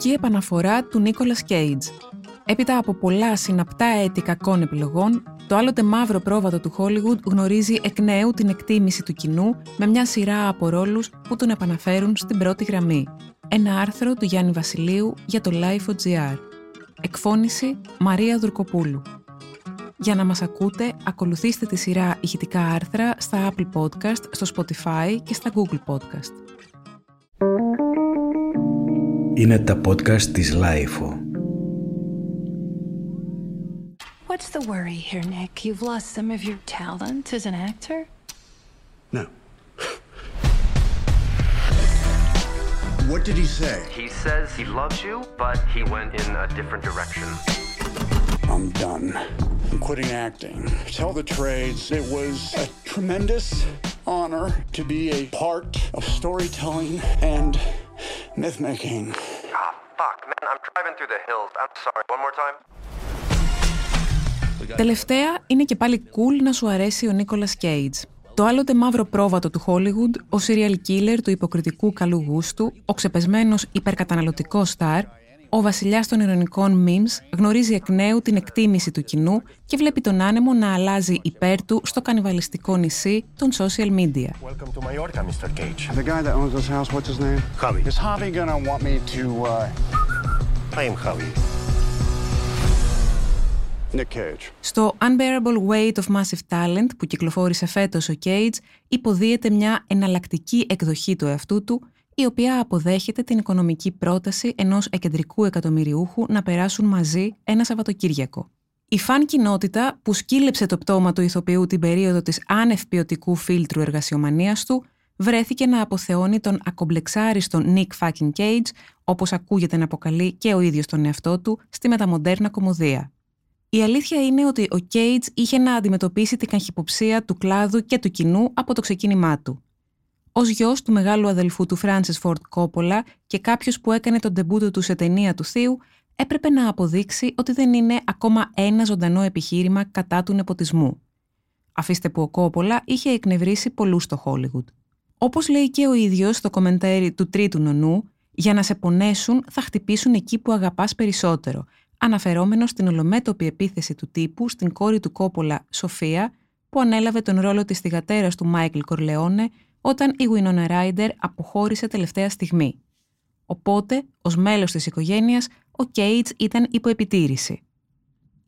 τηλεοπτική επαναφορά του Νίκολας Κέιτζ. Έπειτα από πολλά συναπτά έτη κακών επιλογών, το άλλοτε μαύρο πρόβατο του Hollywood γνωρίζει εκ νέου την εκτίμηση του κοινού με μια σειρά από ρόλους που τον επαναφέρουν στην πρώτη γραμμή. Ένα άρθρο του Γιάννη Βασιλείου για το Life.gr. Εκφώνηση Μαρία Δουρκοπούλου. Για να μας ακούτε, ακολουθήστε τη σειρά ηχητικά άρθρα στα Apple Podcast, στο Spotify και στα Google Podcast. Είναι τα podcast της Lifeo. What's the worry here, Nick? You've lost some of your talent as an actor? No. What did he say? He says he loves you, but he went in a different direction. I'm done. I'm quitting acting. Tell the trades, it was a tremendous honor to be a part of storytelling and myth making. Ah, fuck, man, I'm driving through the hills. I'm sorry. One more time. Τελευταία, είναι και πάλι cool να σου αρέσει ο Νίκολας Κέιτς. Το άλλοτε μαύρο πρόβατο του Hollywood, ο serial killer του υποκριτικού καλού γούστου, ο ξεπεσμένος υπερκαταναλωτικός στάρ, ο βασιλιάς των ειρωνικών memes γνωρίζει εκ νέου την εκτίμηση του κοινού και βλέπει τον άνεμο να αλλάζει υπέρ του στο κανιβαλιστικό νησί των social media. Welcome to Mallorca, Mr. Cage. The guy that owns this house, what's his name? Javi. Is Javi gonna want me to, uh, I am Javi. Nick Cage? Στο Unbearable Weight of Massive Talent που κυκλοφόρησε φέτος ο Cage υποδίεται μια εναλλακτική εκδοχή του εαυτού του η οποία αποδέχεται την οικονομική πρόταση ενός εκεντρικού εκατομμυριούχου να περάσουν μαζί ένα Σαββατοκύριακο. Η φαν κοινότητα που σκύλεψε το πτώμα του ηθοποιού την περίοδο της άνευ ποιοτικού φίλτρου εργασιομανίας του βρέθηκε να αποθεώνει τον ακομπλεξάριστο Nick fucking Cage, όπως ακούγεται να αποκαλεί και ο ίδιος τον εαυτό του, στη μεταμοντέρνα κομμωδία. Η αλήθεια είναι ότι ο Cage είχε να αντιμετωπίσει την καχυποψία του κλάδου και του κοινού από το ξεκίνημά του. Ω γιος του μεγάλου αδελφού του Francis Ford Coppola και κάποιος που έκανε τον τεμπούτο του σε ταινία του θείου, έπρεπε να αποδείξει ότι δεν είναι ακόμα ένα ζωντανό επιχείρημα κατά του νεποτισμού. Αφήστε που ο Κόπολα είχε εκνευρίσει πολλούς στο Hollywood. Όπως λέει και ο ίδιος στο κομμεντέρι του τρίτου νονού, για να σε πονέσουν θα χτυπήσουν εκεί που αγαπάς περισσότερο, αναφερόμενος στην ολομέτωπη επίθεση του τύπου στην κόρη του Κόπολα, Σοφία, που ανέλαβε τον ρόλο της θυγατέρας του Μάικλ Κορλεόνε όταν η Winona Ryder αποχώρησε τελευταία στιγμή. Οπότε, ως μέλος της οικογένειας, ο Κέιτς ήταν υπό επιτήρηση.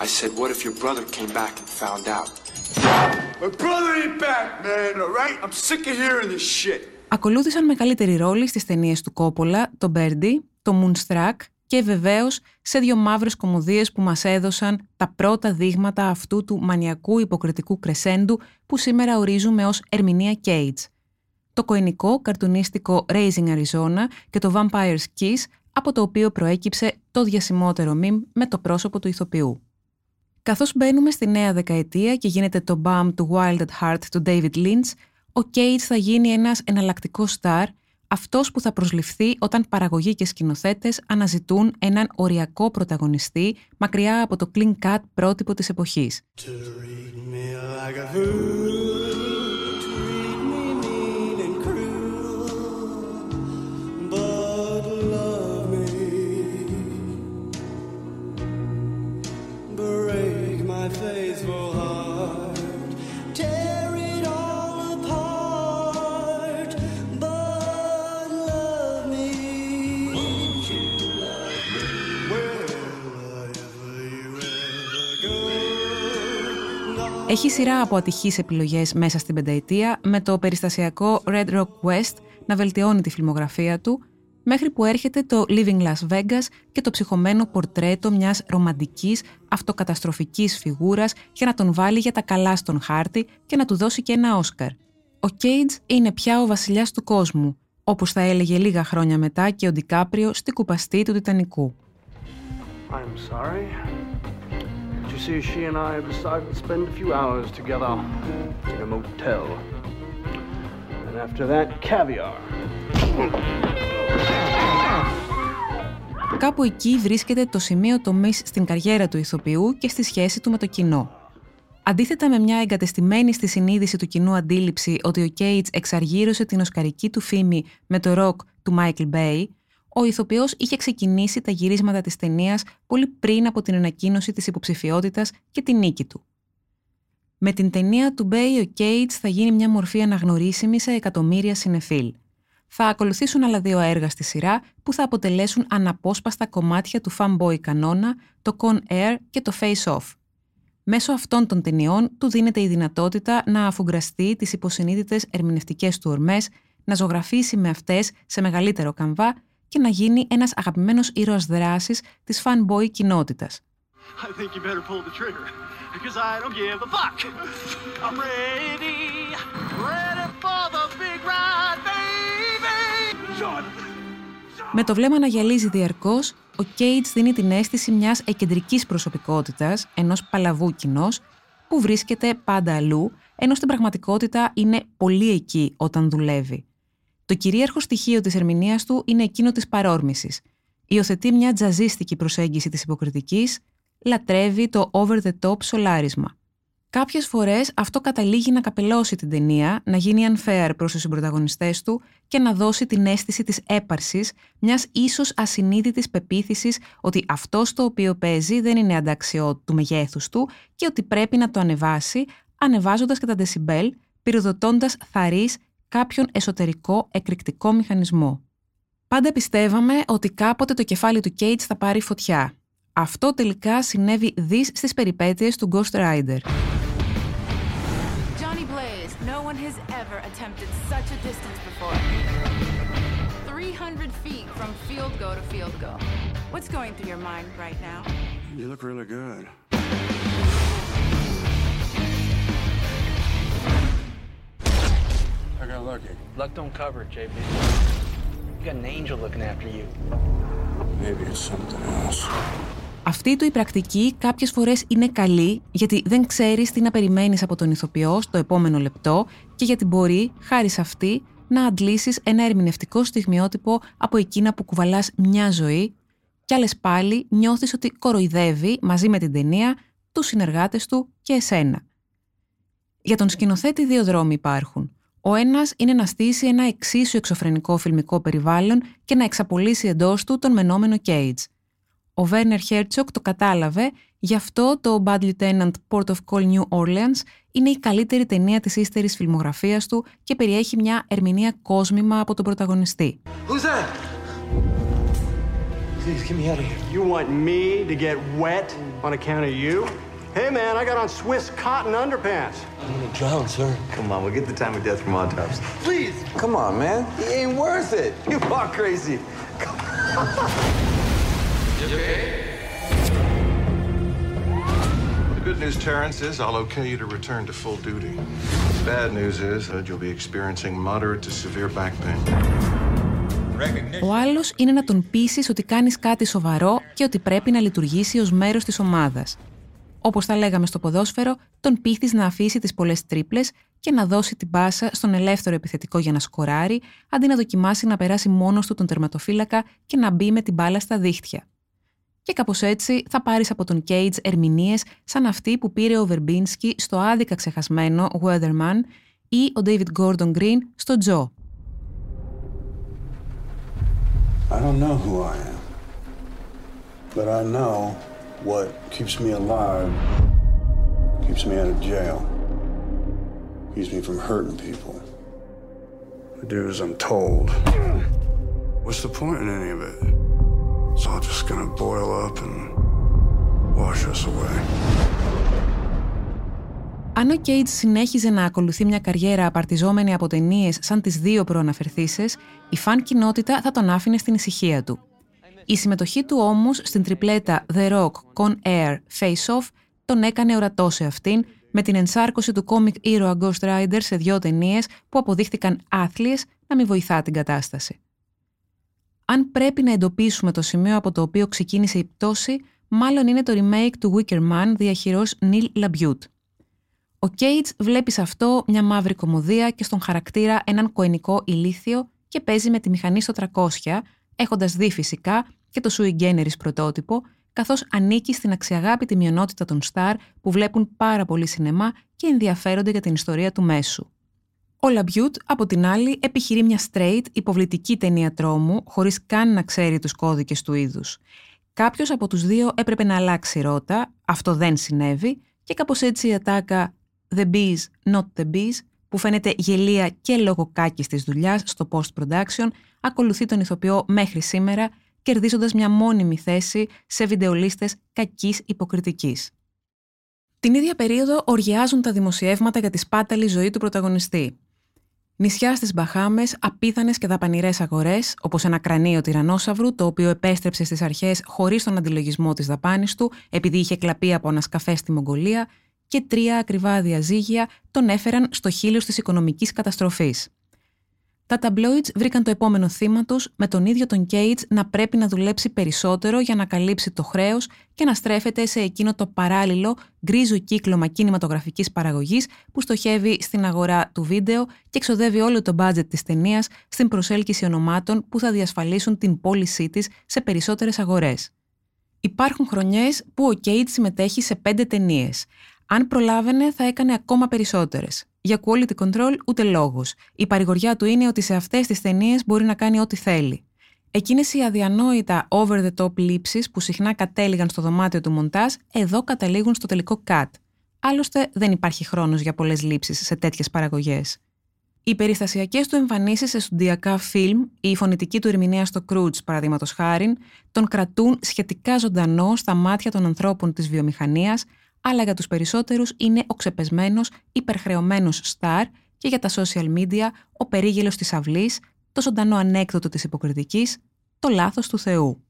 I said, what if your brother came back and found out? My brother ain't back, man, alright? I'm sick of hearing this shit. Ακολούθησαν μεγαλύτεροι ρόλοι στις ταινίες του Κόπολα, το Birdie, το Moonstruck και βεβαίως σε δύο μαύρες κομμωδίες που μας έδωσαν τα πρώτα δείγματα αυτού του μανιακού υποκριτικού κρεσέντου που σήμερα ορίζουμε ως ερμηνεία Cage. Το κοηνικό καρτουνίστικο Raising Arizona και το Vampire's Kiss από το οποίο προέκυψε το διασημότερο meme με το πρόσωπο του ηθοποιού. Καθώς μπαίνουμε στη νέα δεκαετία και γίνεται το BAM του Wild at Heart του David Lynch, ο Cage θα γίνει ένας εναλλακτικός στάρ, αυτός που θα προσληφθεί όταν παραγωγοί και σκηνοθέτες αναζητούν έναν οριακό πρωταγωνιστή μακριά από το clean cut πρότυπο της εποχής. break faithful heart, tear it all apart, but love me. Won't you love me? Wherever you ever go, Έχει σειρά από ατυχείς επιλογές μέσα στην πενταετία, με το περιστασιακό Red Rock West να βελτιώνει τη φιλμογραφία του, μέχρι που έρχεται το Living Las Vegas και το ψυχωμένο πορτρέτο μιας ρομαντικής αυτοκαταστροφικής φιγούρας για να τον βάλει για τα καλά στον χάρτη και να του δώσει και ένα Όσκαρ. Ο Cage είναι πια ο βασιλιάς του κόσμου, όπως θα έλεγε λίγα χρόνια μετά και ο Ντικάπριο στη κουπαστή του Τιτανικού. I'm sorry. But you see, she and I have decided to spend a few hours together in a motel; And after that, caviar. Κάπου εκεί βρίσκεται το σημείο τομής στην καριέρα του ηθοποιού και στη σχέση του με το κοινό. Αντίθετα με μια εγκατεστημένη στη συνείδηση του κοινού αντίληψη ότι ο Κέιτζ εξαργύρωσε την οσκαρική του φήμη με το The Rock του Μάικλ Μπέι, ο ηθοποιός είχε ξεκινήσει τα γυρίσματα της ταινίας πολύ πριν από την ανακοίνωση της υποψηφιότητας και την νίκη του. Με την ταινία του Μπέι ο Κέιτζ θα γίνει μια μορφή αναγνωρίσιμη σε εκατομμύρια σινεφίλ. Θα ακολουθήσουν άλλα δύο έργα στη σειρά που θα αποτελέσουν αναπόσπαστα κομμάτια του fanboy κανόνα, το Con Air και το Face Off. Μέσω αυτών των ταινιών του δίνεται η δυνατότητα να αφουγκραστεί τις υποσυνείδητες ερμηνευτικές του ορμές, να ζωγραφίσει με αυτές σε μεγαλύτερο καμβά και να γίνει ένας αγαπημένος ήρωας δράσης της fanboy κοινότητας. I think you better pull the trigger. Because I don't give a fuck. I'm ready. Ready Με το βλέμμα να γυαλίζει διαρκώς, ο Κέιτς δίνει την αίσθηση μιας εκεντρικής προσωπικότητας, ενός παλαβού κοινός, που βρίσκεται πάντα αλλού, ενώ στην πραγματικότητα είναι πολύ εκεί όταν δουλεύει. Το κυρίαρχο στοιχείο της ερμηνείας του είναι εκείνο της παρόρμησης. Υιοθετεί μια τζαζίστικη προσέγγιση της υποκριτικής, λατρεύει το over-the-top σολάρισμα. Κάποιες φορές αυτό καταλήγει να καπελώσει την ταινία, να γίνει unfair προς τους συμπροταγωνιστές του και να δώσει την αίσθηση της έπαρσης, μιας ίσως ασυνείδητης πεποίθησης ότι αυτός το οποίο παίζει δεν είναι ανταξιό του μεγέθους του και ότι πρέπει να το ανεβάσει, ανεβάζοντας και τα δεσιμπέλ, πυροδοτώντας θαρής κάποιον εσωτερικό εκρηκτικό μηχανισμό. Πάντα πιστεύαμε ότι κάποτε το κεφάλι του Κέιτς θα πάρει φωτιά. Αυτό τελικά συνέβη δις στις περιπέτειες του Ghost Rider. Johnny Blaze, no one has ever attempted such a distance before. 300 feet from field goal to field goal. What's going through your mind right now? You look really good. I got lucky. Luck don't cover it, JB. You got an angel looking after you. Maybe it's something else. Αυτή του η πρακτική κάποιες φορές είναι καλή γιατί δεν ξέρεις τι να περιμένεις από τον ηθοποιό στο επόμενο λεπτό και γιατί μπορεί, χάρη σε αυτή, να αντλήσεις ένα ερμηνευτικό στιγμιότυπο από εκείνα που κουβαλάς μια ζωή και άλλες πάλι νιώθεις ότι κοροϊδεύει μαζί με την ταινία τους συνεργάτες του και εσένα. Για τον σκηνοθέτη δύο δρόμοι υπάρχουν. Ο ένας είναι να στήσει ένα εξίσου εξωφρενικό φιλμικό περιβάλλον και να εξαπολύσει εντός του τον μενόμενο Cage. Ο Βέρνερ Χέρτσοκ το κατάλαβε, γι' αυτό το Bad Lieutenant Port of Call New Orleans είναι η καλύτερη ταινία της ύστερης φιλμογραφίας του και περιέχει μια ερμηνεία κόσμημα από τον πρωταγωνιστή. Who's that? Please get me out of here. You want me to get wet on account of you? Hey, man, I got on Swiss cotton underpants. I'm gonna drown, sir. Come on, we'll get the time of death from autopsy. Please. Come on, man. He ain't worth it. You are crazy. The good news, Terrence, is I'll okay you to return to full duty. The bad news is that you'll be experiencing moderate to severe back pain. Ο άλλος είναι να τον πείσει ότι κάνεις κάτι σοβαρό και ότι πρέπει να λειτουργήσει ως μέρος της ομάδας. Όπως τα λέγαμε στο ποδόσφαιρο, τον πείθεις να αφήσει τις πολλές τρίπλες και να δώσει την πάσα στον ελεύθερο επιθετικό για να σκοράρει, αντί να δοκιμάσει να περάσει μόνος του τον τερματοφύλακα και να μπει με την μπάλα στα δίχτυα. Και κάπως έτσι θα πάρεις από τον Cage ερμηνείες σαν αυτή που πήρε ο Βερμπίνσκι στο άδικα ξεχασμένο Weatherman ή ο David Gordon Green στο Joe. I don't know who I am, but I know what keeps me alive, keeps me out of jail, keeps me from hurting people. I do as I'm told. What's the point in any of it? It's all just gonna boil up and wash us away. Αν ο Κέιτς συνέχιζε να ακολουθεί μια καριέρα απαρτιζόμενη από ταινίες σαν τις δύο προαναφερθήσεις, η φαν κοινότητα θα τον άφηνε στην ησυχία του. Η συμμετοχή του όμως στην τριπλέτα The Rock, Con Air, Face Off τον έκανε ορατό σε αυτήν, με την ενσάρκωση του κόμικ ήρωα Ghost Rider σε δύο ταινίες που αποδείχθηκαν άθλιες να μην βοηθά την κατάσταση. Αν πρέπει να εντοπίσουμε το σημείο από το οποίο ξεκίνησε η πτώση, μάλλον είναι το remake του Wicker Man διά χειρός Neil LaBute. Ο Cage βλέπει σε αυτό μια μαύρη κωμωδία και στον χαρακτήρα έναν κοενικό ηλίθιο και παίζει με τη μηχανή στο 300, έχοντας δει φυσικά και το sui generis πρωτότυπο, καθώς ανήκει στην αξιαγάπητη μειονότητα των σταρ που βλέπουν πάρα πολύ σινεμά και ενδιαφέρονται για την ιστορία του μέσου. Ο Λαμπιούτ, από την άλλη, επιχειρεί μια straight, υποβλητική ταινία τρόμου, χωρίς καν να ξέρει τους κώδικες του είδους. Κάποιος από τους δύο έπρεπε να αλλάξει ρότα, αυτό δεν συνέβη, και κάπως έτσι η ατάκα «The bees, not the bees» που φαίνεται γελία και λόγω κάκης της δουλειάς στο post-production, ακολουθεί τον ηθοποιό μέχρι σήμερα, κερδίζοντας μια μόνιμη θέση σε βιντεολίστες κακής υποκριτικής. Την ίδια περίοδο οργιάζουν τα δημοσιεύματα για τη σπάταλη ζωή του πρωταγωνιστή. Νησιά στις Μπαχάμες, απίθανες και δαπανηρές αγορές, όπως ένα κρανίο τυρανόσαυρου, το οποίο επέστρεψε στις αρχές χωρίς τον αντιλογισμό της δαπάνης του, επειδή είχε κλαπεί από ένα σκαφέ στη Μογγολία, και τρία ακριβά διαζύγια τον έφεραν στο χείλος της οικονομικής καταστροφής. Τα tabloids βρήκαν το επόμενο θύμα τους με τον ίδιο τον Κέιτς να πρέπει να δουλέψει περισσότερο για να καλύψει το χρέος και να στρέφεται σε εκείνο το παράλληλο γκρίζο κύκλωμα κινηματογραφικής παραγωγής που στοχεύει στην αγορά του βίντεο και εξοδεύει όλο το μπάτζετ της ταινίας στην προσέλκυση ονομάτων που θα διασφαλίσουν την πώλησή της σε περισσότερες αγορές. Υπάρχουν χρονιές που ο Κέιτς συμμετέχει σε πέντε ταινίες. Αν προλάβαινε, θα έκανε ακόμα περισσότερες. Για quality control ούτε λόγος. Η παρηγοριά του είναι ότι σε αυτές τις ταινίες μπορεί να κάνει ό,τι θέλει. Εκείνες οι αδιανόητα over the top λήψεις που συχνά κατέληγαν στο δωμάτιο του μοντάζ, εδώ καταλήγουν στο τελικό cut. Άλλωστε, δεν υπάρχει χρόνος για πολλές λήψεις σε τέτοιες παραγωγές. Οι περιστασιακές του εμφανίσεις σε στουντιακά φιλμ, η φωνητική του ερμηνεία στο Κρούτ, παραδείγματος χάρη, τον κρατούν σχετικά ζωντανό στα μάτια των ανθρώπων της βιομηχανίας, αλλά για τους περισσότερους είναι ο ξεπεσμένος, υπερχρεωμένος στάρ και για τα social media ο περίγελος της αυλής, το ζωντανό ανέκδοτο της υποκριτικής, το λάθος του Θεού.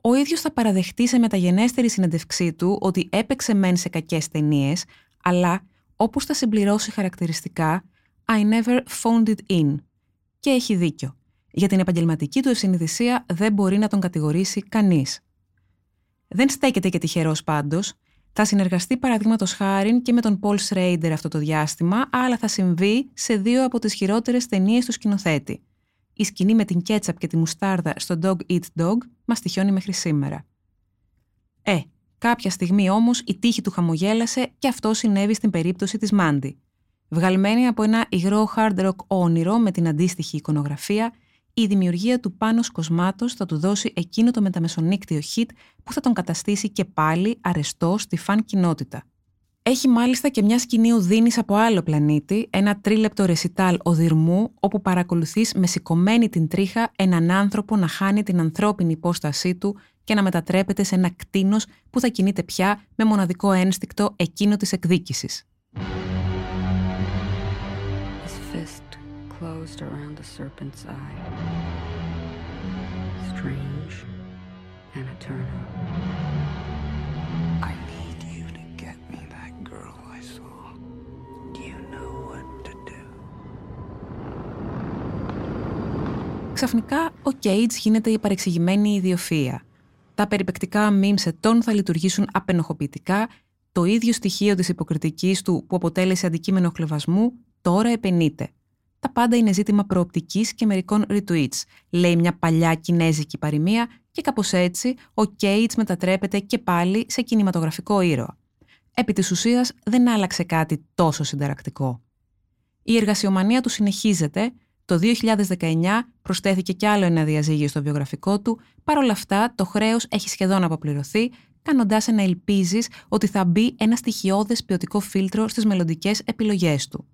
Ο ίδιος θα παραδεχτεί σε μεταγενέστερη συνεντευξή του ότι έπαιξε μεν σε κακές ταινίες, αλλά όπως θα συμπληρώσει χαρακτηριστικά «I never phoned it in». Και έχει δίκιο. Για την επαγγελματική του ευσυνειδησία δεν μπορεί να τον κατηγορήσει κανείς. Δεν στέκεται και τυχερός πάντως, θα συνεργαστεί παραδείγματος χάρη και με τον Paul Schrader αυτό το διάστημα, αλλά θα συμβεί σε δύο από τις χειρότερες ταινίες του σκηνοθέτη. Η σκηνή με την κέτσαπ και τη μουστάρδα στο Dog Eat Dog μας τυχιώνει μέχρι σήμερα. Ε, κάποια στιγμή όμως η τύχη του χαμογέλασε και αυτό συνέβη στην περίπτωση της Μάντι. Βγαλμένη από ένα υγρό hard rock όνειρο με την αντίστοιχη εικονογραφία, η δημιουργία του πάνω Κοσμάτος θα του δώσει εκείνο το μεταμεσονύκτιο hit που θα τον καταστήσει και πάλι αρεστό στη φαν κοινότητα. Έχει μάλιστα και μια σκηνή οδύνη από άλλο πλανήτη, ένα τρίλεπτο ρεσιτάλ οδυρμού, όπου παρακολουθείς με σηκωμένη την τρίχα έναν άνθρωπο να χάνει την ανθρώπινη υπόστασή του και να μετατρέπεται σε ένα κτίνος που θα κινείται πια με μοναδικό ένστικτο εκείνο της εκδίκησης. Closed around the serpent's eye. Strange and eternal. I need you to get me that girl I saw. Do you know what to do? Ξαφνικά, ο Cage γίνεται η παρεξηγημένη ιδιοφία. Τα περιπεκτικά memes σε τον θα λειτουργήσουν απενοχοποιητικά, το ίδιο στοιχείο της υποκριτικής του που αποτέλεσε αντικείμενο χλεβασμού τώρα επενείται τα πάντα είναι ζήτημα προοπτικής και μερικών retweets, λέει μια παλιά κινέζικη παροιμία και κάπως έτσι ο Κέιτς μετατρέπεται και πάλι σε κινηματογραφικό ήρωα. Επί της ουσίας δεν άλλαξε κάτι τόσο συνταρακτικό. Η εργασιομανία του συνεχίζεται. Το 2019 προσθέθηκε κι άλλο ένα διαζύγιο στο βιογραφικό του. Παρ' όλα αυτά, το χρέος έχει σχεδόν αποπληρωθεί, κάνοντάς να ελπίζεις ότι θα μπει ένα στοιχειώδες ποιοτικό φίλτρο στις μελλοντικές επιλογές του.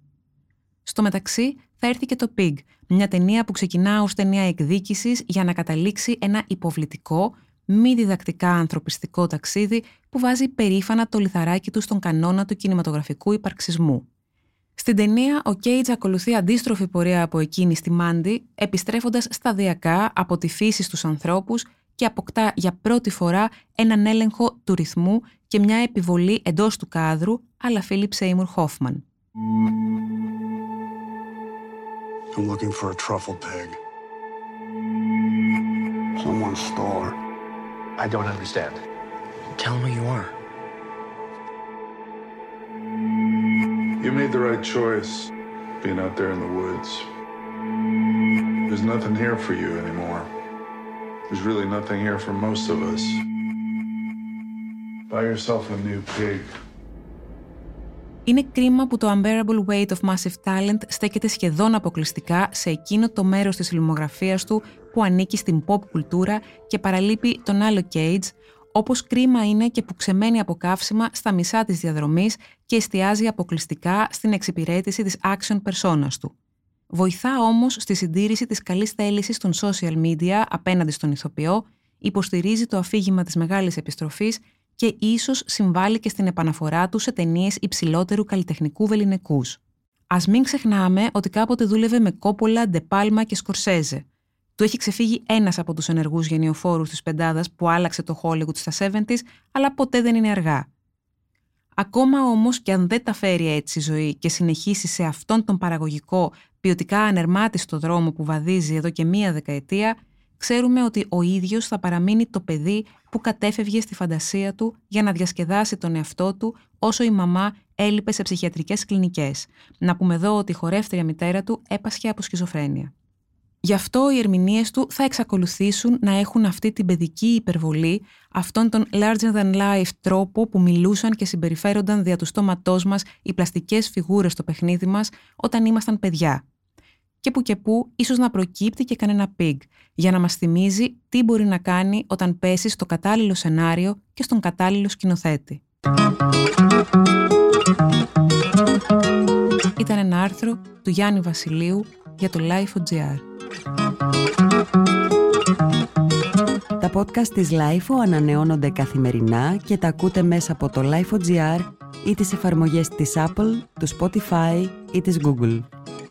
Στο μεταξύ, θα έρθει και το Pig, μια ταινία που ξεκινά ως ταινία εκδίκησης για να καταλήξει ένα υποβλητικό, μη διδακτικά ανθρωπιστικό ταξίδι που βάζει περήφανα το λιθαράκι του στον κανόνα του κινηματογραφικού υπαρξισμού. Στην ταινία, ο Κέιτζ ακολουθεί αντίστροφη πορεία από εκείνη στη Μάντι, επιστρέφοντας σταδιακά από τη φύση στους ανθρώπους και αποκτά για πρώτη φορά έναν έλεγχο του ρυθμού και μια επιβολή εντός του κάδρου αλλά Φίλιπ Σέιμουρ Χόφμαν. I'm looking for a truffle pig. Someone stole her. I don't understand. Tell him who you are. You made the right choice being out there in the woods. There's nothing here for you anymore. There's really nothing here for most of us. Buy yourself a new pig. Είναι κρίμα που το Unbearable Weight of Massive Talent στέκεται σχεδόν αποκλειστικά σε εκείνο το μέρος της φιλμογραφίας του που ανήκει στην pop κουλτούρα και παραλείπει τον άλλο Cage, όπως κρίμα είναι και που ξεμένει από καύσιμα στα μισά της διαδρομής και εστιάζει αποκλειστικά στην εξυπηρέτηση της action personas του. Βοηθά όμως στη συντήρηση της καλής θέλησης των social media απέναντι στον ηθοποιό, υποστηρίζει το αφήγημα της μεγάλης επιστροφής και ίσως συμβάλλει και στην επαναφορά του σε ταινίες υψηλότερου καλλιτεχνικού βεληνικούς. Α μην ξεχνάμε ότι κάποτε δούλευε με Κόπολα, Ντεπάλμα και Σκορσέζε. Του έχει ξεφύγει ένας από τους ενεργούς γενιοφόρους της πεντάδας που άλλαξε το Hollywood στα 70s, αλλά ποτέ δεν είναι αργά. Ακόμα όμως και αν δεν τα φέρει έτσι η ζωή και συνεχίσει σε αυτόν τον παραγωγικό, ποιοτικά ανερμάτιστο δρόμο που βαδίζει εδώ και μία δεκαετία, ξέρουμε ότι ο ίδιος θα παραμείνει το παιδί που κατέφευγε στη φαντασία του για να διασκεδάσει τον εαυτό του όσο η μαμά έλειπε σε ψυχιατρικές κλινικές. Να πούμε εδώ ότι η χορεύτρια μητέρα του έπασχε από σκυζοφρένεια. Γι' αυτό οι ερμηνείες του θα εξακολουθήσουν να έχουν αυτή την παιδική υπερβολή, αυτόν τον larger than life τρόπο που μιλούσαν και συμπεριφέρονταν δια του στόματός μας οι πλαστικές φιγούρες στο παιχνίδι μας όταν ήμασταν παιδιά και που και που ίσως να προκύπτει και κανένα pig, για να μας θυμίζει τι μπορεί να κάνει όταν πέσει στο κατάλληλο σενάριο και στον κατάλληλο σκηνοθέτη. Ήταν ένα άρθρο του Γιάννη Βασιλείου για το Life.gr. Τα podcast της Lifeo ανανεώνονται καθημερινά και τα ακούτε μέσα από το Life.gr ή τις εφαρμογές της Apple, του Spotify ή της Google.